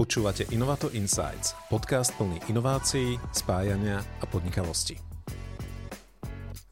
Počúvate Innovato Insights, podcast plný inovácií, spájania a podnikavosti.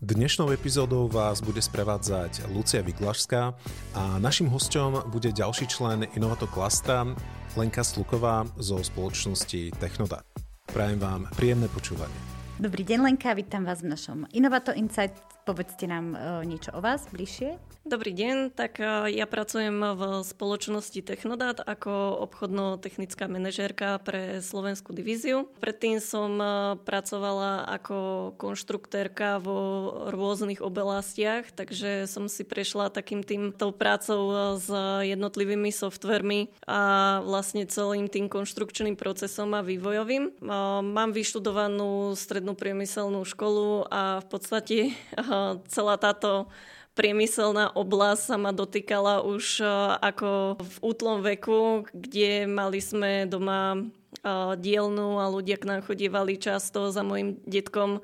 Dnešnou epizódou vás bude sprevádzať Lucia Vyglašská a našim hosťom bude ďalší člen Innovato Klastra Lenka Sluková zo spoločnosti Technodat. Prajem vám príjemné počúvanie. Dobrý deň Lenka, vítam vás v našom Innovato Insight. Povedzte nám e, niečo o vás bližšie. Dobrý deň, tak e, ja pracujem v spoločnosti Technodat ako obchodno-technická manažérka pre slovenskú divíziu. Predtým som e, pracovala ako konštruktérka vo rôznych oblastiach, takže som si prešla takým tým tou prácou e, s jednotlivými softvermi a vlastne celým tým konštrukčným procesom a vývojovým. Mám vyštudovanú strednú priemyselnú školu a v podstate celá táto priemyselná oblasť sa ma dotýkala už e, ako v útlom veku, kde mali sme doma e, dielnu a ľudia k nám chodievali často za mojim detkom e,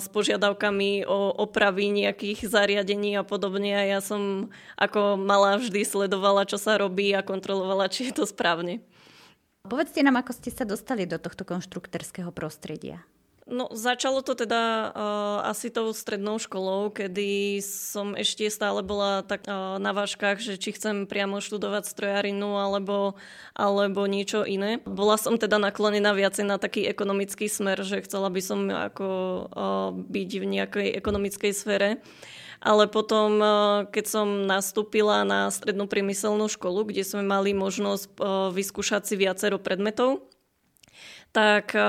s požiadavkami o opravy nejakých zariadení a podobne. A ja som ako mala vždy sledovala, čo sa robí a kontrolovala, či je to správne. Povedzte nám, ako ste sa dostali do tohto konštruktorského prostredia. No, začalo to teda uh, asi tou strednou školou, kedy som ešte stále bola tak uh, na váškach, že či chcem priamo študovať strojarinu alebo, alebo niečo iné. Bola som teda naklonená viacej na taký ekonomický smer, že chcela by som ako uh, byť v nejakej ekonomickej sfére. Ale potom, keď som nastúpila na strednú priemyselnú školu, kde sme mali možnosť vyskúšať si viacero predmetov, tak eh,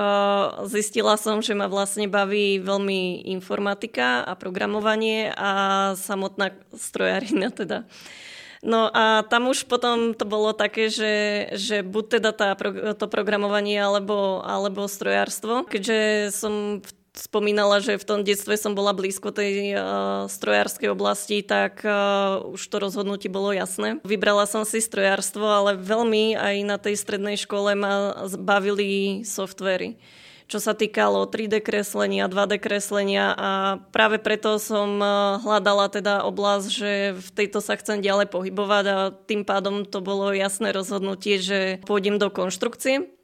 zistila som, že ma vlastne baví veľmi informatika a programovanie a samotná strojarina teda. No a tam už potom to bolo také, že, že buď teda tá, to programovanie alebo, alebo strojárstvo. Keďže som v spomínala, že v tom detstve som bola blízko tej uh, strojárskej oblasti, tak uh, už to rozhodnutie bolo jasné. Vybrala som si strojárstvo, ale veľmi aj na tej strednej škole ma bavili softvery čo sa týkalo 3D kreslenia, 2D kreslenia a práve preto som hľadala teda oblasť, že v tejto sa chcem ďalej pohybovať a tým pádom to bolo jasné rozhodnutie, že pôjdem do konštrukcie.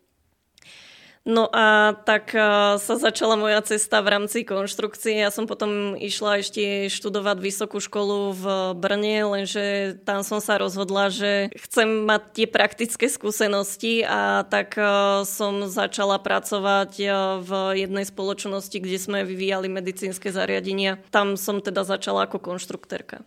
No a tak sa začala moja cesta v rámci konštrukcie. Ja som potom išla ešte študovať vysokú školu v Brne, lenže tam som sa rozhodla, že chcem mať tie praktické skúsenosti a tak som začala pracovať v jednej spoločnosti, kde sme vyvíjali medicínske zariadenia. Tam som teda začala ako konštruktérka.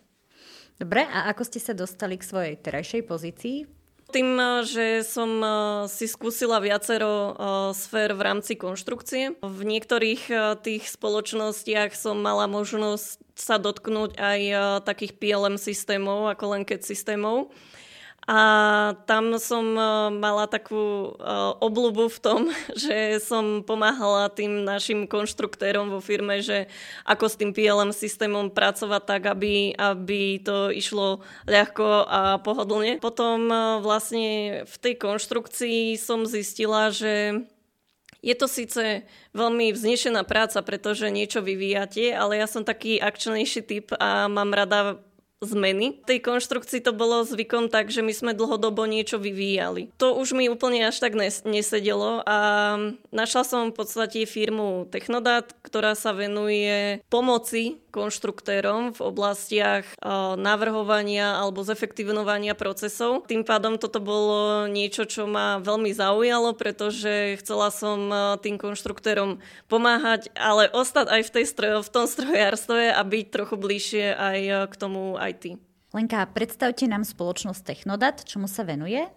Dobre, a ako ste sa dostali k svojej terajšej pozícii? Tým, eh, že som eh, si skúsila viacero eh, sfér v rámci konštrukcie. V niektorých tých spoločnostiach som mala možnosť sa dotknúť aj takých PLM systémov, ako len keď systémov. A tam som e, mala takú e, obľubu v tom, že som pomáhala tým našim konštruktérom vo firme, že ako s tým PLM systémom pracovať tak, aby, aby to išlo ľahko a pohodlne. Potom e, vlastne v tej konštrukcii som zistila, že je to síce veľmi vznešená práca, pretože niečo vyvíjate, ale ja som taký akčnejší typ a mám rada zmeny. V tej konštrukcii to bolo zvykom tak, že my sme dlhodobo niečo vyvíjali. To už mi úplne až tak nesedelo a našla som v podstate firmu Technodat, ktorá sa venuje pomoci konštruktérom v oblastiach navrhovania alebo zefektivnovania procesov. Tým pádom toto bolo niečo, čo ma veľmi zaujalo, pretože chcela som tým konštruktérom pomáhať, ale ostať aj v, tej strojo, v tom strojárstve a byť trochu bližšie aj k tomu IT. Lenka, predstavte nám spoločnosť Technodat, čomu sa venuje?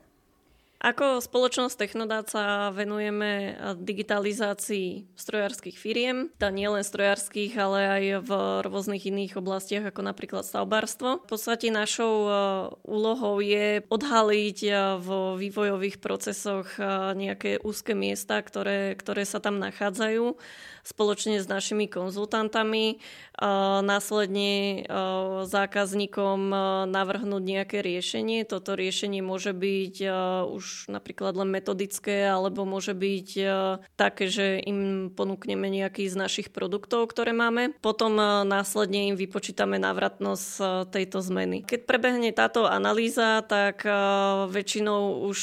Ako spoločnosť Technodát sa venujeme digitalizácii strojárskych firiem, teda nielen strojárskych, ale aj v rôznych iných oblastiach, ako napríklad stavbárstvo. V podstate našou úlohou je odhaliť vo vývojových procesoch nejaké úzke miesta, ktoré, ktoré sa tam nachádzajú spoločne s našimi konzultantami, následne zákazníkom navrhnúť nejaké riešenie. Toto riešenie môže byť už už napríklad len metodické, alebo môže byť také, že im ponúkneme nejaký z našich produktov, ktoré máme. Potom následne im vypočítame návratnosť tejto zmeny. Keď prebehne táto analýza, tak väčšinou už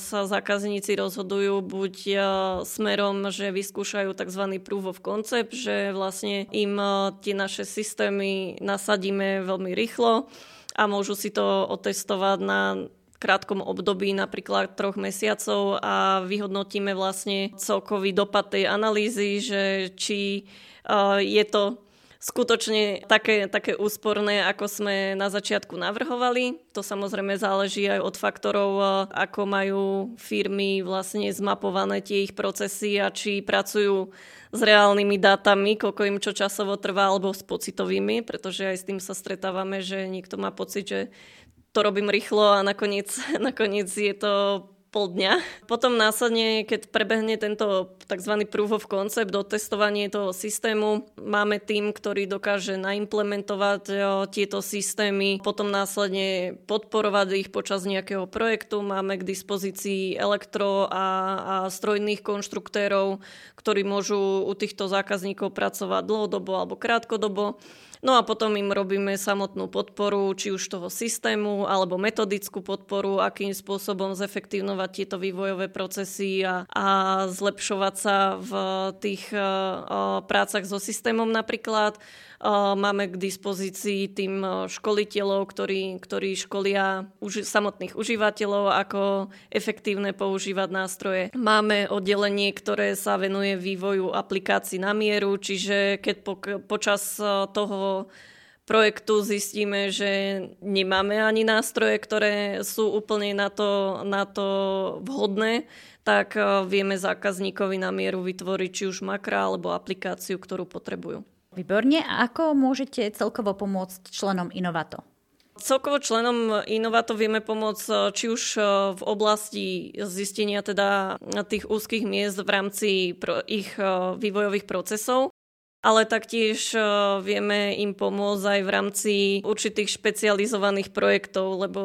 sa zákazníci rozhodujú buď smerom, že vyskúšajú tzv. proof of concept, že vlastne im tie naše systémy nasadíme veľmi rýchlo a môžu si to otestovať na krátkom období, napríklad troch mesiacov a vyhodnotíme vlastne celkový dopad tej analýzy, že či uh, je to skutočne také, také úsporné, ako sme na začiatku navrhovali. To samozrejme záleží aj od faktorov, uh, ako majú firmy vlastne zmapované tie ich procesy a či pracujú s reálnymi dátami, koľko im čo časovo trvá, alebo s pocitovými, pretože aj s tým sa stretávame, že niekto má pocit, že to robím rýchlo a nakoniec, nakoniec je to pol dňa. Potom následne, keď prebehne tento tzv. proof of concept, testovanie toho systému, máme tým, ktorý dokáže naimplementovať tieto systémy, potom následne podporovať ich počas nejakého projektu. Máme k dispozícii elektro a, a strojných konštruktérov, ktorí môžu u týchto zákazníkov pracovať dlhodobo alebo krátkodobo. No a potom im robíme samotnú podporu, či už toho systému, alebo metodickú podporu, akým spôsobom zefektívnovať tieto vývojové procesy a, a zlepšovať sa v tých uh, prácach so systémom napríklad. Máme k dispozícii tým školiteľov, ktorí, ktorí školia už, samotných užívateľov, ako efektívne používať nástroje. Máme oddelenie, ktoré sa venuje vývoju aplikácií na mieru, čiže keď po, počas toho projektu zistíme, že nemáme ani nástroje, ktoré sú úplne na to, na to vhodné, tak vieme zákazníkovi na mieru vytvoriť či už makra alebo aplikáciu, ktorú potrebujú. Výborne. A ako môžete celkovo pomôcť členom Inovato? Celkovo členom Inovato vieme pomôcť eh, či už eh, v oblasti zistenia teda tých úzkých miest v rámci ich eh, vývojových procesov, ale taktiež vieme im pomôcť aj v rámci určitých špecializovaných projektov, lebo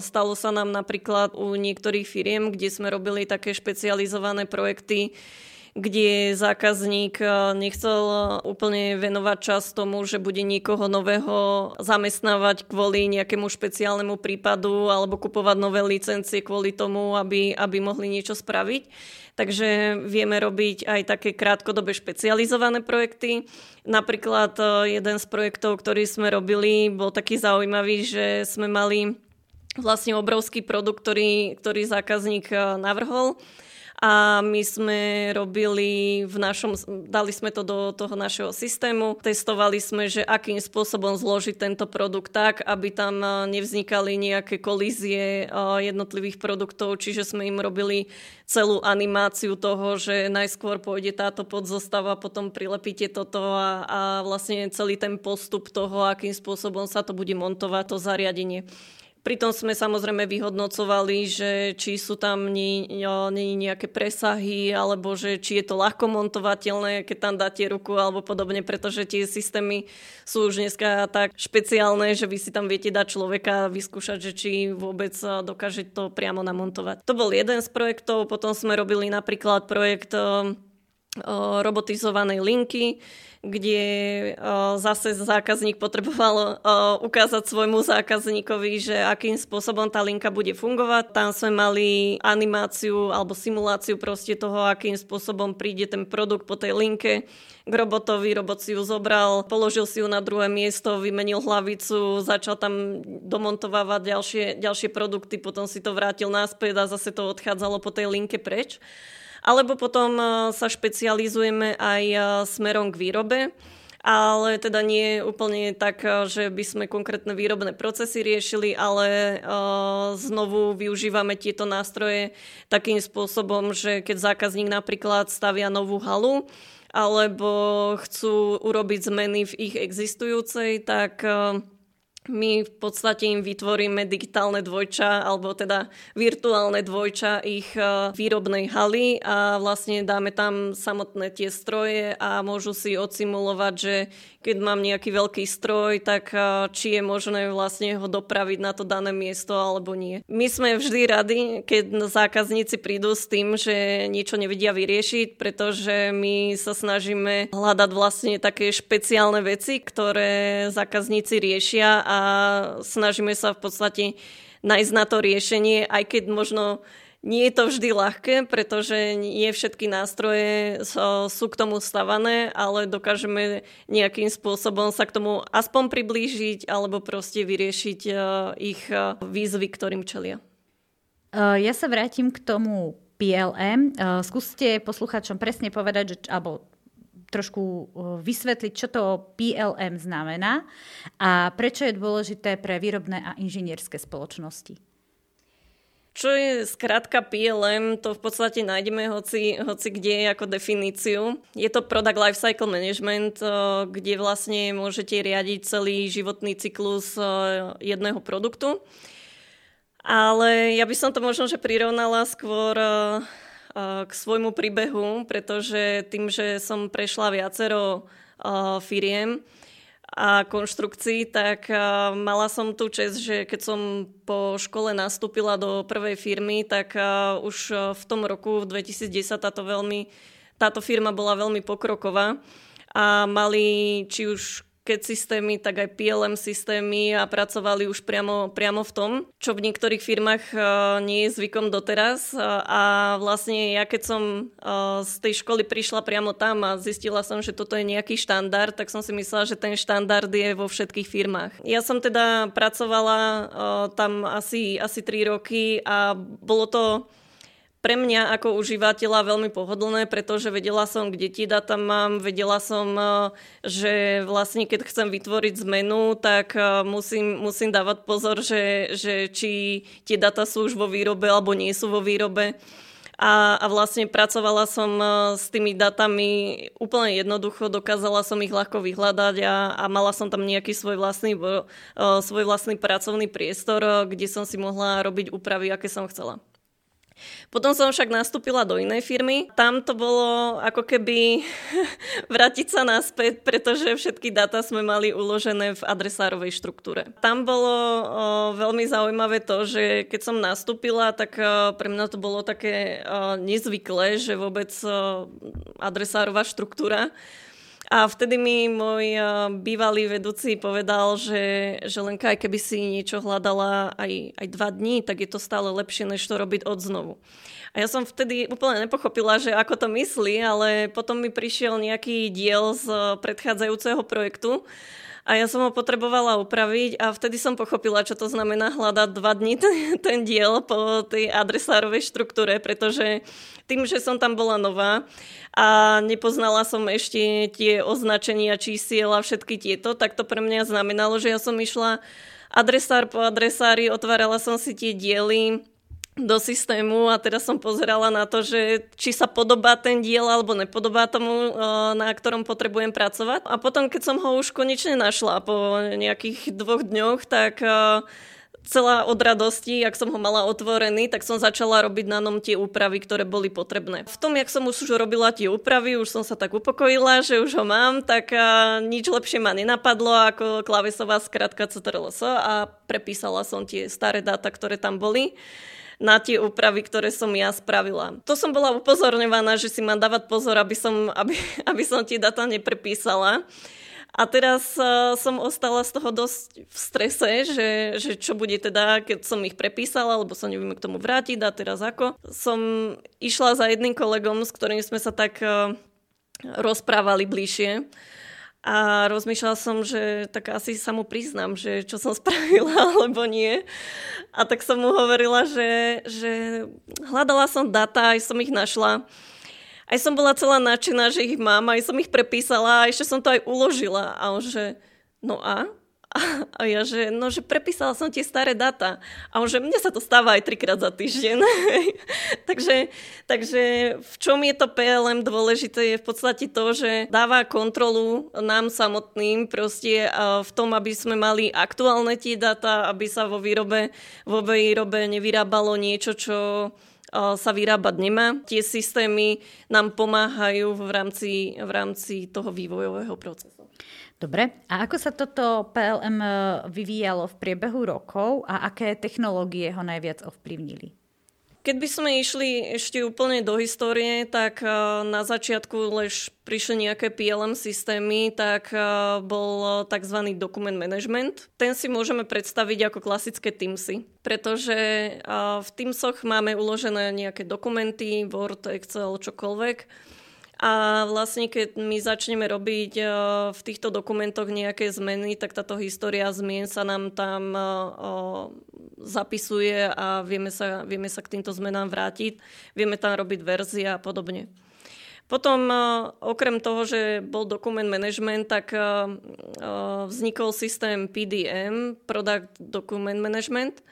stalo sa nám napríklad u niektorých firiem, kde sme robili také špecializované projekty, kde zákazník eh, nechcel úplne venovať čas tomu, že bude niekoho nového zamestnávať kvôli nejakému špeciálnemu prípadu alebo kupovať nové licencie kvôli tomu, aby, aby mohli niečo spraviť. Takže vieme robiť aj také krátkodobé špecializované projekty. Napríklad eh, jeden z projektov, ktorý sme robili, bol taký zaujímavý, že sme mali vlastne obrovský produkt, ktorý, ktorý zákazník navrhol a my sme robili v našom, dali sme to do toho našeho systému, testovali sme, že akým spôsobom zložiť tento produkt tak, aby tam nevznikali nejaké kolízie jednotlivých produktov, čiže sme im robili celú animáciu toho, že najskôr pôjde táto podzostava, potom prilepíte toto a, a vlastne celý ten postup toho, akým spôsobom sa to bude montovať, to zariadenie. Pritom sme samozrejme vyhodnocovali, že či sú tam nie, nie nejaké presahy, alebo že či je to ľahko montovateľné, keď tam dáte ruku alebo podobne, pretože tie systémy sú už dneska tak špeciálne, že vy si tam viete dať človeka vyskúšať, že či vôbec dokáže to priamo namontovať. To bol jeden z projektov, potom sme robili napríklad projekt robotizovanej linky, kde zase zákazník potreboval ukázať svojmu zákazníkovi, že akým spôsobom tá linka bude fungovať. Tam sme mali animáciu alebo simuláciu proste toho, akým spôsobom príde ten produkt po tej linke k robotovi, robot si ju zobral, položil si ju na druhé miesto, vymenil hlavicu, začal tam domontovávať ďalšie, ďalšie produkty, potom si to vrátil naspäť a zase to odchádzalo po tej linke preč. Alebo potom e, sa špecializujeme aj e, smerom k výrobe. Ale teda nie úplne tak, e, že by sme konkrétne výrobné procesy riešili, ale znovu využívame tieto nástroje takým spôsobom, že keď zákazník napríklad stavia novú halu, alebo chcú urobiť zmeny v ich existujúcej, tak my v podstate im vytvoríme digitálne dvojča, alebo teda virtuálne dvojča ich e, výrobnej haly a vlastne dáme tam samotné tie stroje a môžu si odsimulovať, že keď mám nejaký veľký stroj, tak e, či je možné vlastne ho dopraviť na to dané miesto alebo nie. My sme vždy radi, keď zákazníci prídu s tým, že niečo nevedia vyriešiť, pretože my sa snažíme hľadať vlastne také špeciálne veci, ktoré zákazníci riešia a snažíme sa v podstate nájsť na to riešenie, aj keď možno nie je to vždy ľahké, pretože nie všetky nástroje sú k tomu stavané, ale dokážeme nejakým spôsobom sa k tomu aspoň priblížiť alebo proste vyriešiť e, ich e, výzvy, ktorým čelia. E, ja sa vrátim k tomu PLM. Skúste posluchačom presne povedať, že, alebo trošku vysvetliť, čo to PLM znamená a prečo je dôležité pre výrobné a inžinierské spoločnosti. Čo je skratka PLM, to v podstate nájdeme hoci, hoci kde ako definíciu. Je to Product Lifecycle Management, kde vlastne môžete riadiť celý životný cyklus jedného produktu. Ale ja by som to možno, že prirovnala skôr k svojmu príbehu, pretože tým, že som prešla viacero firiem a konštrukcií, tak mala som tú čest, že keď som po škole nastúpila do prvej firmy, tak už v tom roku, v 2010, táto, veľmi, táto firma bola veľmi pokroková a mali či už CAD systémy, tak aj PLM systémy a pracovali už priamo, priamo v tom, čo v niektorých firmách uh, nie je zvykom doteraz. Uh, a vlastne ja keď som z tej školy prišla priamo tam a zistila som, že toto je nejaký štandard, tak som si myslela, že ten štandard je vo všetkých firmách. Ja som teda pracovala tam asi, asi 3 roky a bolo to pre mňa ako užívateľa veľmi pohodlné, pretože vedela som, kde tie data mám, vedela som, eh, že vlastne keď chcem vytvoriť zmenu, tak eh, musím, musím dávať pozor, že, že či tie data sú už vo výrobe alebo nie sú vo výrobe. A, a vlastne pracovala som eh, s tými datami úplne jednoducho, dokázala som ich ľahko vyhľadať a, a mala som tam nejaký svoj vlastný, svoj vlastný pracovný priestor, kde som si mohla robiť úpravy, aké som chcela. Potom som však nastúpila do inej firmy. Tam to bolo ako keby vrátiť sa naspäť, pretože všetky dáta sme mali uložené v adresárovej štruktúre. Tam bolo o, veľmi zaujímavé to, že keď som nastúpila, tak o, pre mňa to bolo také o, nezvyklé, že vôbec o, adresárová štruktúra a vtedy mi môj bývalý vedúci povedal, že, že Lenka, aj keby si niečo hľadala aj, aj dva dní, tak je to stále lepšie, než to robiť od znovu. A ja som vtedy úplne nepochopila, že ako to myslí, ale potom mi prišiel nejaký diel z predchádzajúceho projektu a ja som ho potrebovala upraviť a vtedy som pochopila, čo to znamená hľadať dva dní ten, ten diel po tej adresárovej štruktúre, pretože tým, že som tam bola nová a nepoznala som ešte tie označenia čísiel a všetky tieto, tak to pre mňa znamenalo, že ja som išla adresár po adresári, otvárala som si tie diely, do systému a teraz som pozerala na to, že či sa podobá ten diel alebo nepodobá tomu, na ktorom potrebujem pracovať. A potom, keď som ho už konečne našla po nejakých dvoch dňoch, tak celá od radosti, ak som ho mala otvorený, tak som začala robiť na nom tie úpravy, ktoré boli potrebné. V tom, jak som už robila tie úpravy, už som sa tak upokojila, že už ho mám, tak nič lepšie ma nenapadlo ako klavesová skratka CTRLS a prepísala som tie staré dáta, ktoré tam boli na tie úpravy, ktoré som ja spravila. To som bola upozorňovaná, že si mám dávať pozor, aby som, aby, aby som tie data neprepísala. A teraz uh, som ostala z toho dosť v strese, že, že čo bude teda, keď som ich prepísala, lebo sa neviem k tomu vrátiť a teraz ako. Som išla za jedným kolegom, s ktorým sme sa tak uh, rozprávali bližšie a rozmýšľala som, že tak asi sa mu priznám, že čo som spravila alebo nie. A tak som mu hovorila, že, že hľadala som data, aj som ich našla. Aj som bola celá nadšená, že ich mám, aj som ich prepísala a ešte som to aj uložila. A on že, no a? A ja, že, no, že prepísala som tie staré data. A on, že mne sa to stáva aj trikrát za týždeň. takže, takže v čom je to PLM dôležité je v podstate to, že dáva kontrolu nám samotným proste v tom, aby sme mali aktuálne tie data, aby sa vo výrobe, vo výrobe nevyrábalo niečo, čo sa vyrábať nemá. Tie systémy nám pomáhajú v rámci, v rámci toho vývojového procesu. Dobre, a ako sa toto PLM e, vyvíjalo v priebehu rokov a aké technológie ho najviac ovplyvnili? Keď by sme išli ešte úplne do histórie, tak e, na začiatku lež prišli nejaké PLM systémy, tak e, bol tzv. dokument management. Ten si môžeme predstaviť ako klasické Teamsy, pretože v Teamsoch máme uložené nejaké dokumenty, Word, Excel, čokoľvek a vlastne keď my začneme robiť uh, v týchto dokumentoch nejaké zmeny, tak táto história zmien sa nám tam uh, zapisuje a vieme sa, vieme sa k týmto zmenám vrátiť. Vieme tam robiť verzie a podobne. Potom okrem toho, že bol dokument management, tak vznikol systém PDM, Product Document Management,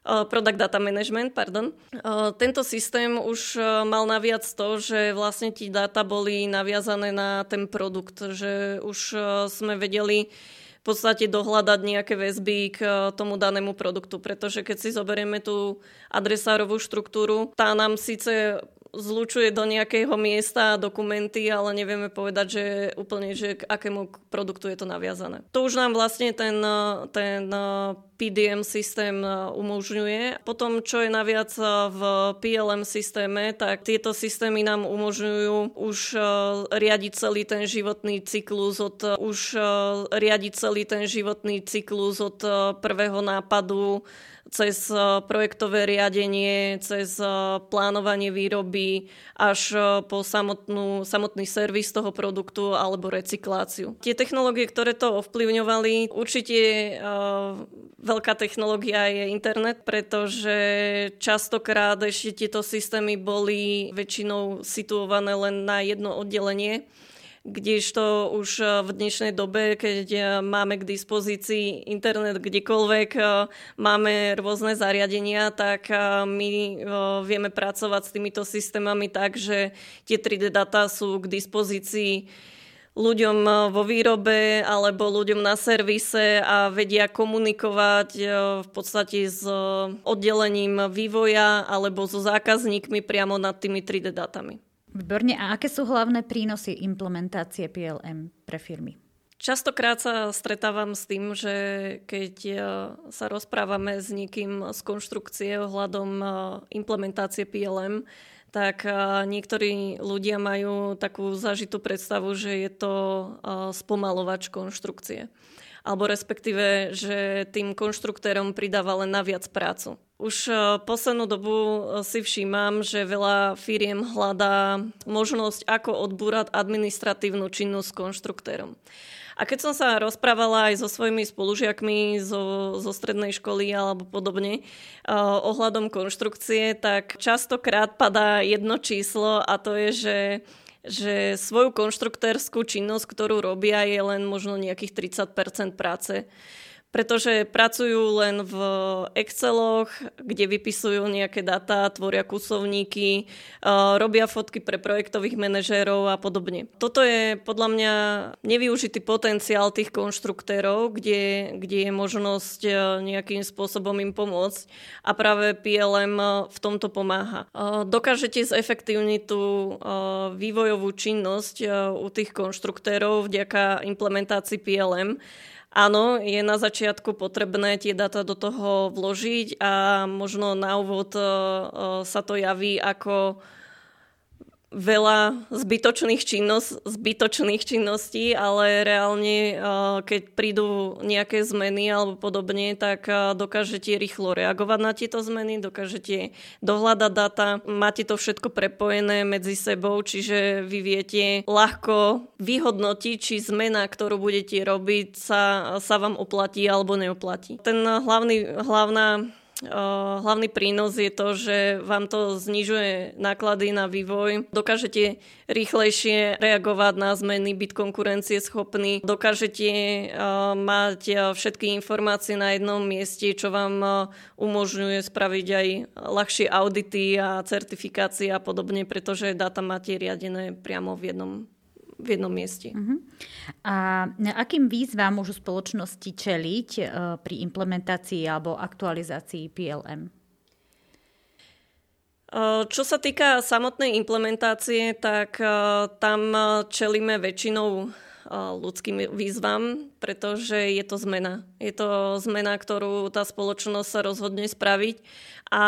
Product Data Management, pardon. Tento systém už mal naviac to, že vlastne tí dáta boli naviazané na ten produkt, že už sme vedeli v podstate dohľadať nejaké väzby k tomu danému produktu, pretože keď si zoberieme tú adresárovú štruktúru, tá nám síce zlučuje do nejakého miesta dokumenty, ale nevieme povedať, že úplne, že k akému produktu je to naviazané. To už nám vlastne ten, ten PDM systém umožňuje. Potom, čo je naviac v PLM systéme, tak tieto systémy nám umožňujú už riadiť celý ten životný cyklus od už riadiť celý ten životný cyklus od prvého nápadu cez eh, projektové riadenie, cez eh, plánovanie výroby až eh, po samotnú, samotný servis toho produktu alebo recykláciu. Tie technológie, ktoré to ovplyvňovali, určite veľká technológia je internet, pretože častokrát ešte tieto systémy boli väčšinou situované len na jedno oddelenie kdežto už eh, v dnešnej dobe, keď eh, máme k dispozícii internet kdekoľvek, eh, máme rôzne zariadenia, tak my vieme pracovať s týmito systémami tak, že tie 3D data sú k dispozícii ľuďom vo výrobe alebo ľuďom na servise a vedia komunikovať v podstate s oddelením vývoja alebo so zákazníkmi priamo nad tými 3D datami. Výborne. A aké sú hlavné prínosy implementácie PLM pre firmy? Častokrát sa stretávam s tým, že keď e, sa rozprávame s niekým z konštrukcie ohľadom e, implementácie PLM, tak e, niektorí ľudia majú takú zažitú predstavu, že je to spomalovač konštrukcie alebo respektíve, že tým konštruktérom pridáva len naviac prácu. Už e, poslednú dobu e, si všímam, že veľa firiem hľadá možnosť, ako odbúrať administratívnu činnosť s konštruktérom. A keď som sa rozprávala aj so svojimi spolužiakmi zo, zo strednej školy alebo podobne uh, ohľadom konštrukcie, tak častokrát padá jedno číslo a to je, že že svoju konštruktérskú činnosť, ktorú robia, je len možno nejakých 30% práce pretože pracujú len v Exceloch, kde vypisujú nejaké data, tvoria kusovníky, uh, robia fotky pre projektových manažérov a podobne. Toto je podľa mňa nevyužitý potenciál tých konštruktérov, kde, kde je možnosť uh, nejakým spôsobom im pomôcť a práve PLM uh, v tomto pomáha. Dokážete zefektívniť tú vývojovú činnosť u tých konštruktérov vďaka implementácii PLM Áno, je na začiatku potrebné tie data do toho vložiť a možno na úvod e, e, sa to javí ako veľa zbytočných, činnosť, zbytočných činností, ale reálne, eh, keď prídu nejaké zmeny alebo podobne, tak eh, dokážete rýchlo reagovať na tieto zmeny, dokážete dohľadať data, máte to všetko prepojené medzi sebou, čiže vy viete ľahko vyhodnotiť, či zmena, ktorú budete robiť, sa, sa vám oplatí alebo neoplatí. Ten hlavný, hlavná hlavný prínos je to, že vám to znižuje náklady na vývoj. Dokážete rýchlejšie reagovať na zmeny, byť konkurencieschopný. Dokážete mať všetky informácie na jednom mieste, čo vám umožňuje spraviť aj ľahšie audity a certifikácie a podobne, pretože dáta máte riadené priamo v jednom v jednom mieste. Uh-huh. A akým výzvam môžu spoločnosti čeliť uh, pri implementácii alebo aktualizácii PLM? Uh, čo sa týka samotnej implementácie, tak uh, tam čelíme väčšinou ľudským výzvam, pretože je to zmena. Je to zmena, ktorú tá spoločnosť sa rozhodne spraviť a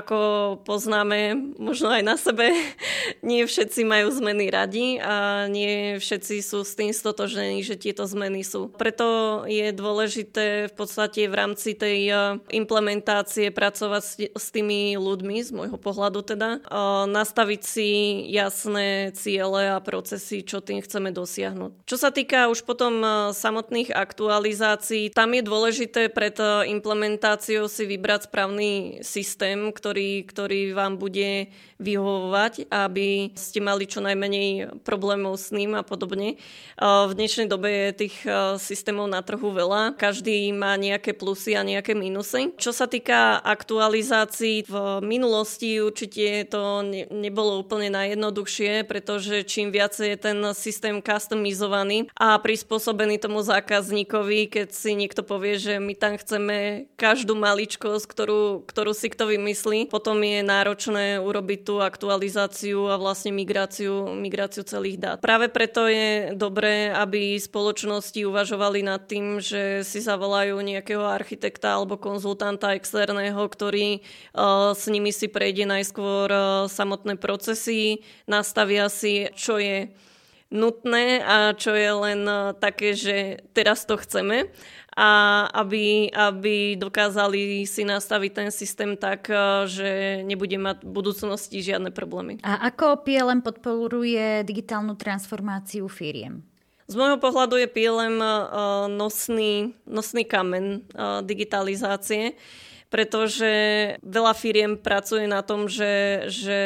ako poznáme možno aj na sebe, nie všetci majú zmeny radi a nie všetci sú s tým stotožení, že tieto zmeny sú. Preto je dôležité v podstate v rámci tej e, implementácie pracovať s tými ľuďmi, z môjho pohľadu teda, nastaviť si jasné ciele a procesy, čo tým chceme dosiahnuť. Čo sa týka už potom e, samotných aktualizácií, tam je dôležité pred implementáciou si vybrať správny systém ktorý, ktorý vám bude vyhovovať, aby ste mali čo najmenej problémov s ním a podobne. V dnešnej dobe je tých systémov na trhu veľa. Každý má nejaké plusy a nejaké minusy. Čo sa týka aktualizácií, v minulosti určite to ne, nebolo úplne najjednoduchšie, pretože čím viacej je ten systém customizovaný a prispôsobený tomu zákazníkovi, keď si niekto povie, že my tam chceme každú maličkosť, ktorú, ktorú si kto vymyslí. Potom je náročné urobiť tú aktualizáciu a vlastne migráciu, migráciu celých dát. Práve preto je dobré, aby spoločnosti uvažovali nad tým, že si zavolajú nejakého architekta alebo konzultanta externého, ktorý uh, s nimi si prejde najskôr uh, samotné procesy, nastavia si, čo je nutné a čo je len uh, také, že teraz to chceme a aby, aby dokázali si nastaviť ten systém tak, eh, že nebude mať v budúcnosti žiadne problémy. A ako PLM podporuje digitálnu transformáciu firiem? Z môjho pohľadu je PLM eh, nosný, nosný kamen eh, digitalizácie, pretože veľa firiem pracuje na tom, že, že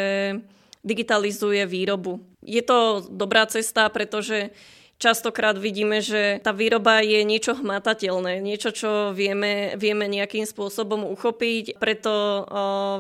digitalizuje výrobu. Je to dobrá cesta, pretože častokrát vidíme, že tá výroba je niečo hmatateľné, niečo, čo vieme, vieme nejakým spôsobom uchopiť, preto o,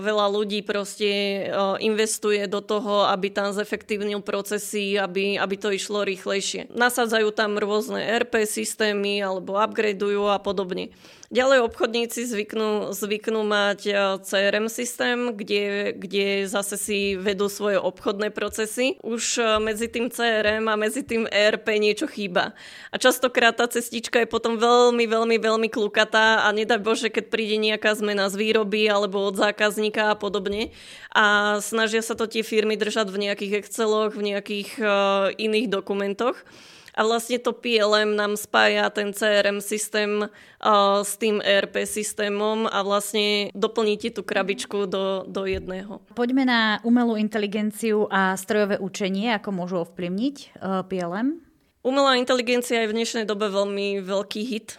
veľa ľudí proste o, investuje do toho, aby tam zefektívnil procesy, aby, aby to išlo rýchlejšie. Nasadzajú tam rôzne RP systémy alebo upgradeujú a podobne. Ďalej obchodníci zvyknú, zvyknú mať e, CRM systém, kde, kde zase si vedú svoje obchodné procesy. Už e, medzi tým CRM a medzi tým ERP niečo chýba. A častokrát tá cestička je potom veľmi, veľmi, veľmi klukatá a nedaj Bože, keď príde nejaká zmena z výroby alebo od zákazníka a podobne. A snažia sa to tie firmy držať v nejakých Exceloch, v nejakých uh, iných dokumentoch. A vlastne to PLM nám spája ten CRM systém uh, s tým ERP systémom a vlastne doplníte tú krabičku do, do jedného. Poďme na umelú inteligenciu a strojové učenie, ako môžu ovplyvniť uh, PLM. Umelá inteligencia je v dnešnej dobe veľmi veľký hit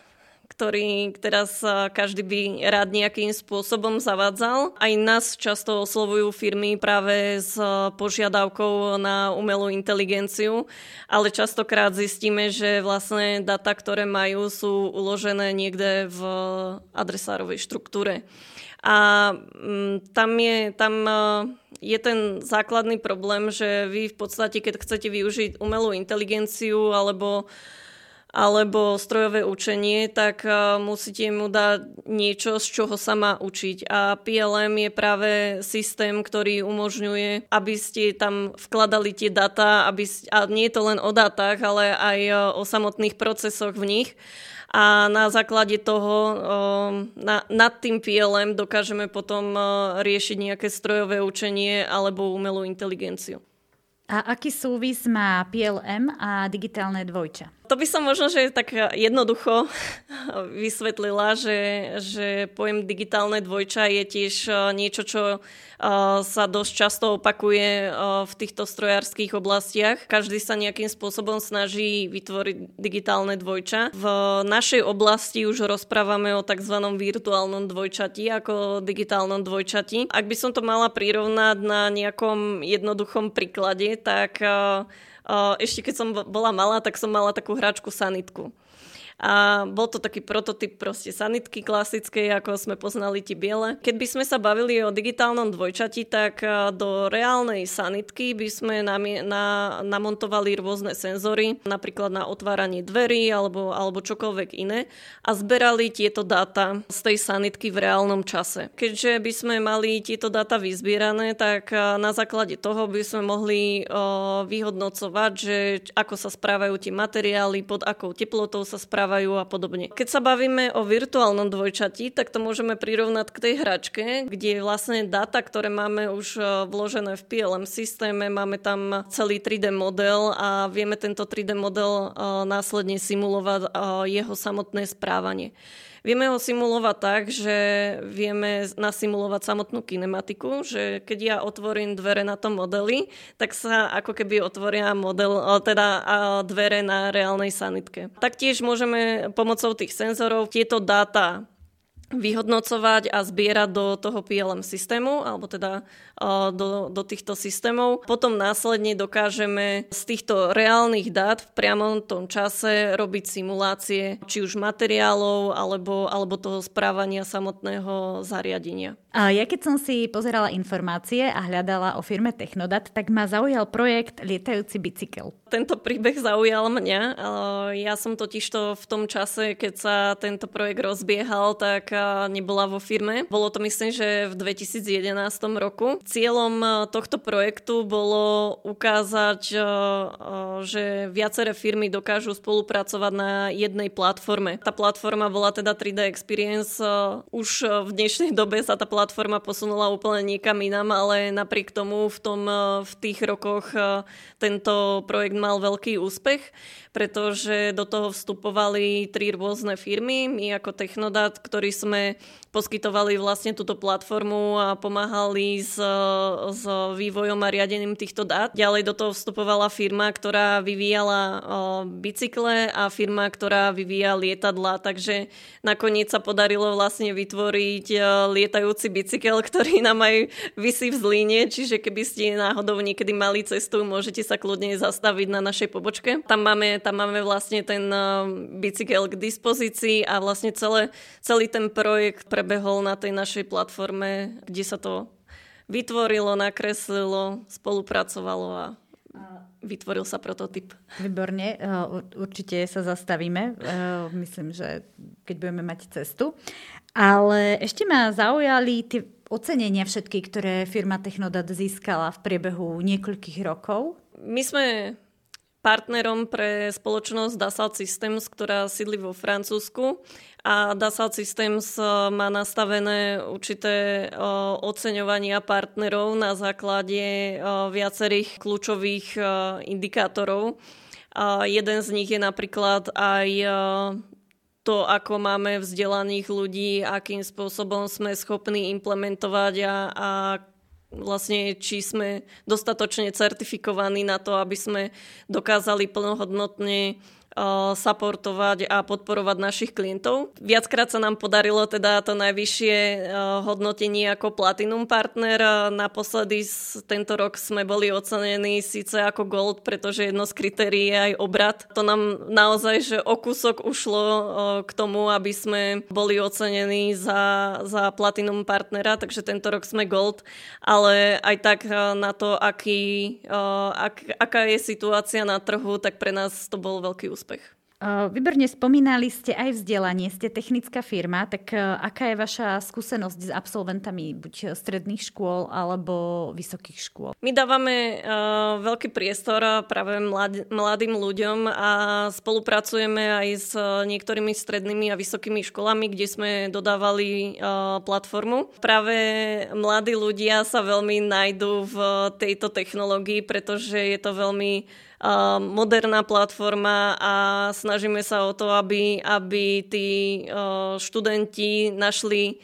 ktorý teraz každý by rád nejakým spôsobom zavádzal. Aj nás často oslovujú firmy práve s požiadavkou na umelú inteligenciu, ale častokrát zistíme, že vlastne data, ktoré majú, sú uložené niekde v adresárovej štruktúre. A mm, tam je, tam je ten základný problém, že vy v podstate, keď chcete využiť umelú inteligenciu alebo alebo strojové učenie, tak e, musíte mu dať niečo, z čoho sa má učiť. A PLM je práve systém, ktorý umožňuje, aby ste tam vkladali tie data, aby, a nie je to len o datách, ale aj e, o samotných procesoch v nich. A na základe toho e, na, nad tým PLM dokážeme potom riešiť nejaké strojové učenie alebo umelú inteligenciu. A aký súvis má PLM a digitálne dvojča? To by som možno, že tak jednoducho vysvetlila, že, že pojem digitálne dvojča je tiež e, niečo, čo e, sa dosť často opakuje e, v týchto strojárských oblastiach. Každý sa nejakým spôsobom snaží vytvoriť digitálne dvojča. V našej oblasti už rozprávame o tzv. virtuálnom dvojčati ako digitálnom dvojčati. Ak by som to mala prirovnať na nejakom jednoduchom príklade, tak ešte keď som bola malá, tak som mala takú hračku sanitku. A bol to taký prototyp proste sanitky klasickej, ako sme poznali tie biele. Keď by sme sa bavili o digitálnom dvojčati, tak do reálnej sanitky by sme na, na, namontovali rôzne senzory, napríklad na otváranie dverí alebo, alebo čokoľvek iné a zberali tieto dáta z tej sanitky v reálnom čase. Keďže by sme mali tieto dáta vyzbierané, tak na základe toho by sme mohli o, vyhodnocovať, že ako sa správajú tie materiály, pod akou teplotou sa správajú rozprávajú a podobne. Keď sa bavíme o virtuálnom dvojčati, tak to môžeme prirovnať k tej hračke, kde vlastne dáta, ktoré máme už e, vložené v PLM systéme, máme tam celý 3D model a vieme tento 3D model e, následne simulovať e, jeho samotné správanie. Vieme ho simulovať tak, že vieme nasimulovať samotnú kinematiku, že keď ja otvorím dvere na tom modeli, tak sa ako keby otvoria model, teda dvere na reálnej sanitke. Taktiež môžeme pomocou tých senzorov tieto dáta vyhodnocovať a zbierať do toho PLM systému, alebo teda do, do týchto systémov. Potom následne dokážeme z týchto reálnych dát v priamom tom čase robiť simulácie, či už materiálov, alebo, alebo toho správania samotného zariadenia. A ja keď som si pozerala informácie a hľadala o firme Technodat, tak ma zaujal projekt Lietajúci bicykel. Tento príbeh zaujal mňa. Ja som totižto v tom čase, keď sa tento projekt rozbiehal, tak nebola vo firme. Bolo to myslím, že v 2011 roku. Cieľom tohto projektu bolo ukázať, že viaceré firmy dokážu spolupracovať na jednej platforme. Tá platforma bola teda 3D Experience. Už v dnešnej dobe sa tá platforma platforma posunula úplne niekam inám, ale napriek tomu v, tom, eh, v tých rokoch eh, tento projekt mal veľký úspech, pretože do toho vstupovali tri rôzne firmy. My ako Technodat, ktorí sme poskytovali vlastne túto platformu a pomáhali s, s vývojom a riadením týchto dát. Ďalej do toho vstupovala firma, ktorá vyvíjala bicykle a firma, ktorá vyvíja lietadla, takže nakoniec sa podarilo vlastne vytvoriť lietajúci bicykel, ktorý nám aj vysí v Zlíne, čiže keby ste náhodou niekedy mali cestu, môžete sa kľudne zastaviť na našej pobočke. Tam máme, tam máme vlastne ten bicykel k dispozícii a vlastne celé, celý ten projekt pre prebehol na tej našej platforme, kde sa to vytvorilo, nakreslilo, spolupracovalo a vytvoril sa prototyp. Výborne, e, určite sa zastavíme, e, myslím, že keď budeme mať cestu. Ale ešte ma zaujali tie ocenenia všetky, ktoré firma Technodat získala v priebehu niekoľkých rokov. My sme partnerom pre spoločnosť Dassault Systems, ktorá sídli vo Francúzsku a Dassault Systems e, má nastavené určité e, oceňovania partnerov na základe e, viacerých kľúčových indikátorov. Jeden z nich je napríklad aj to, ako máme vzdelaných ľudí, akým spôsobom sme schopní implementovať a, a vlastne či sme dostatočne certifikovaní na to, aby sme dokázali plnohodnotne supportovať a podporovať našich klientov. Viackrát sa nám podarilo teda to najvyššie hodnotenie ako Platinum Partner. Naposledy tento rok sme boli ocenení síce ako Gold, pretože jedno z kritérií je aj obrad. To nám naozaj, že o kúsok ušlo k tomu, aby sme boli ocenení za, za Platinum Partnera, takže tento rok sme Gold, ale aj tak na to, aký, ak, aká je situácia na trhu, tak pre nás to bol veľký úspech úspech. Výborne spomínali ste aj vzdelanie, ste technická firma, tak aká je vaša skúsenosť s absolventami buď stredných škôl alebo vysokých škôl? My dávame uh, veľký priestor práve mlad, mladým ľuďom a spolupracujeme aj s niektorými strednými a vysokými školami, kde sme dodávali uh, platformu. Práve mladí ľudia sa veľmi nájdú v tejto technológii, pretože je to veľmi moderná platforma a snažíme sa o to, aby, aby tí študenti našli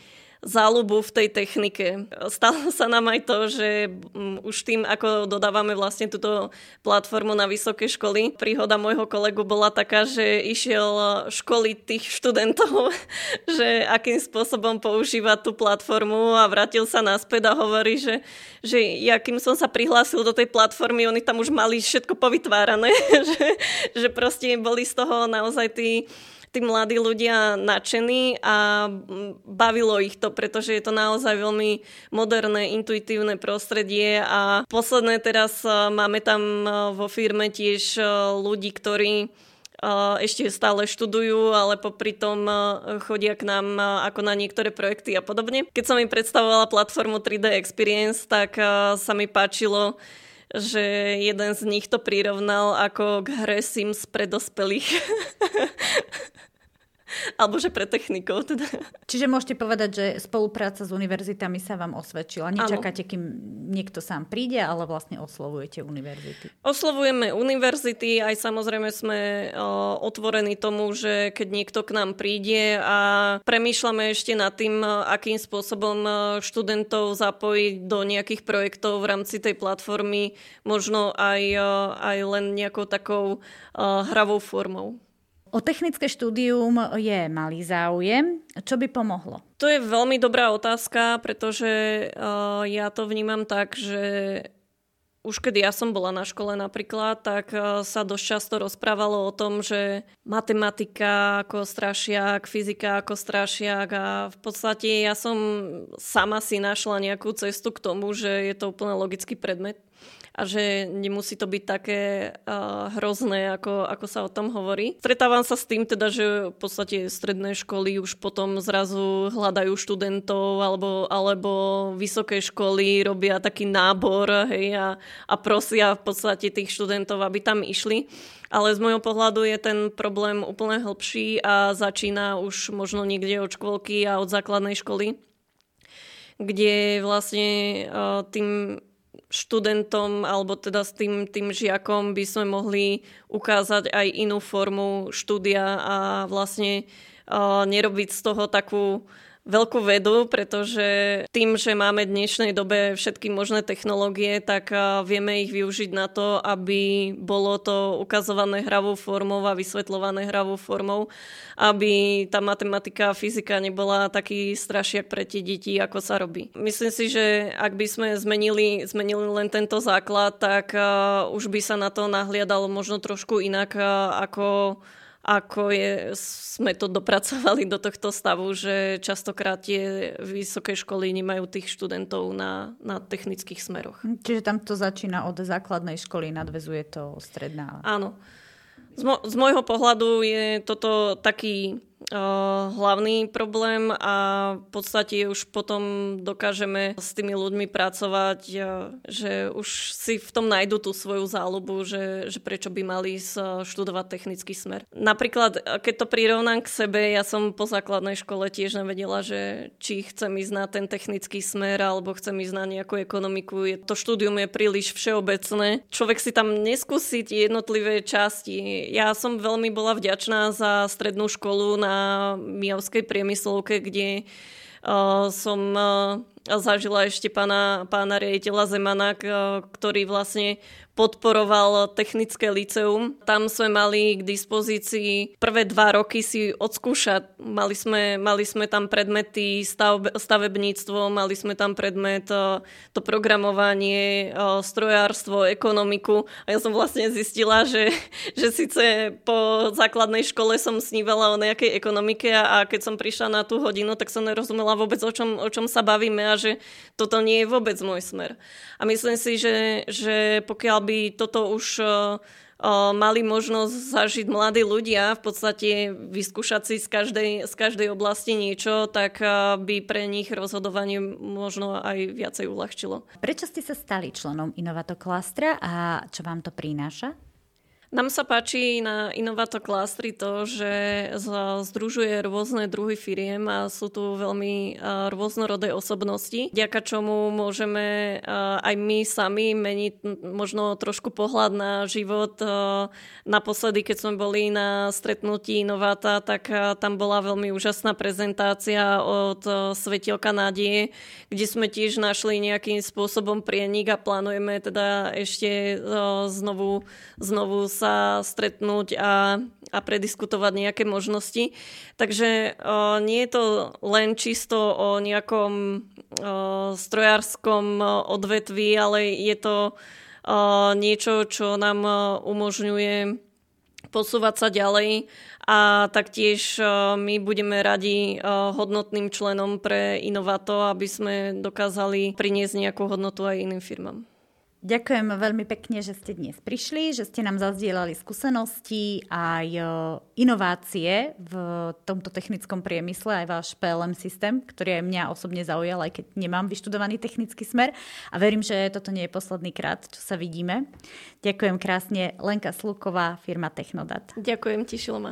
záľubu v tej technike. Stalo sa nám aj to, že mm, už tým, ako dodávame vlastne túto platformu na vysoké školy, príhoda môjho kolegu bola taká, že išiel školiť tých študentov, že akým spôsobom používa tú platformu a vrátil sa naspäť a hovorí, že, že ja kým som sa prihlásil do tej platformy, oni tam už mali všetko povytvárané, že, že proste boli z toho naozaj tí tí mladí ľudia nadšení a bavilo ich to, pretože je to naozaj veľmi moderné, intuitívne prostredie a posledné teraz e, máme tam e, vo firme tiež e, ľudí, ktorí ešte stále študujú, ale popri tom chodia k nám ako na niektoré projekty a podobne. Keď som im predstavovala platformu 3D Experience, tak sa mi páčilo, že jeden z nich to prirovnal ako k hre Sims pre dospelých. Alebo že pre technikov. Teda. Čiže môžete povedať, že spolupráca s univerzitami sa vám osvedčila. Nečakáte, kým niekto sám príde, ale vlastne oslovujete univerzity. Oslovujeme univerzity, aj samozrejme sme o, otvorení tomu, že keď niekto k nám príde a premýšľame ešte nad tým, akým spôsobom študentov zapojiť do nejakých projektov v rámci tej platformy, možno aj, aj len nejakou takou hravou formou. O technické štúdium je malý záujem. Čo by pomohlo? To je veľmi dobrá otázka, pretože uh, ja to vnímam tak, že už keď ja som bola na škole napríklad, tak uh, sa dosť často rozprávalo o tom, že matematika ako strašiak, fyzika ako strašiak a v podstate ja som sama si našla nejakú cestu k tomu, že je to úplne logický predmet a že nemusí to byť také uh, hrozné, ako, ako sa o tom hovorí. Stretávam sa s tým teda, že v podstate stredné školy už potom zrazu hľadajú študentov alebo, alebo vysoké školy robia taký nábor hej, a, a prosia v podstate tých študentov, aby tam išli. Ale z môjho pohľadu je ten problém úplne hlbší a začína už možno niekde od škôlky a od základnej školy, kde vlastne uh, tým študentom alebo teda s tým, tým žiakom by sme mohli ukázať aj inú formu štúdia a vlastne uh, nerobiť z toho takú veľkú vedu, pretože tým, že máme v dnešnej dobe všetky možné technológie, tak vieme ich využiť na to, aby bolo to ukazované hravou formou a vysvetľované hravou formou, aby tá matematika a fyzika nebola taký strašiak pre tie deti, ako sa robí. Myslím si, že ak by sme zmenili, zmenili len tento základ, tak už by sa na to nahliadalo možno trošku inak, ako ako je, sme to dopracovali do tohto stavu, že častokrát tie vysoké školy nemajú tých študentov na, na technických smeroch. Čiže tam to začína od základnej školy, nadvezuje to stredná. Áno. Z, mo- z môjho pohľadu je toto taký hlavný problém a v podstate už potom dokážeme s tými ľuďmi pracovať, že už si v tom nájdu tú svoju záľubu, že, že prečo by mali študovať technický smer. Napríklad, keď to prirovnám k sebe, ja som po základnej škole tiež nevedela, že či chcem ísť na ten technický smer alebo chcem ísť na nejakú ekonomiku. To štúdium je príliš všeobecné. Človek si tam neskúsi tie jednotlivé časti. Ja som veľmi bola vďačná za strednú školu na Mijavskej priemyslovke, kde uh, som uh, zažila ešte pána, pána riaditeľa Zemana, ktorý vlastne podporoval technické liceum. Tam sme mali k dispozícii prvé dva roky si odskúšať. Mali sme, mali sme tam predmety stav, stavebníctvo, mali sme tam predmet e, to programovanie, e, strojárstvo, ekonomiku. A ja som vlastne zistila, že, že síce po základnej škole som snívala o nejakej ekonomike a keď som prišla na tú hodinu, tak som nerozumela vôbec, o čom, o čom sa bavíme a že toto nie je vôbec môj smer. A myslím si, že, že pokiaľ by toto už e, mali možnosť zažiť mladí ľudia, v podstate vyskúšať si z každej, z každej oblasti niečo, tak by pre nich rozhodovanie možno aj viacej uľahčilo. Prečo ste sa stali členom Innovato Klastra a čo vám to prináša? Nám sa páči na Innovato Klastri to, že združuje rôzne druhy firiem a sú tu veľmi rôznorodé osobnosti, ďaka čomu môžeme aj my sami meniť možno trošku pohľad na život. Naposledy, keď sme boli na stretnutí Innovata, tak tam bola veľmi úžasná prezentácia od Svetielka nádie, kde sme tiež našli nejakým spôsobom prienik a plánujeme teda ešte znovu, znovu sa stretnúť a, a prediskutovať nejaké možnosti. Takže o, nie je to len čisto o nejakom o, strojárskom odvetví, ale je to o, niečo, čo nám umožňuje posúvať sa ďalej a taktiež my budeme radi hodnotným členom pre Inovato, aby sme dokázali priniesť nejakú hodnotu aj iným firmám. Ďakujem veľmi pekne, že ste dnes prišli, že ste nám zazdielali skúsenosti aj e, inovácie v tomto technickom priemysle, aj váš PLM systém, ktorý aj mňa osobne zaujal, aj keď nemám vyštudovaný technický smer. A verím, že toto nie je posledný krát, čo sa vidíme. Ďakujem krásne. Lenka Sluková, firma Technodat. Ďakujem, tešilo ma.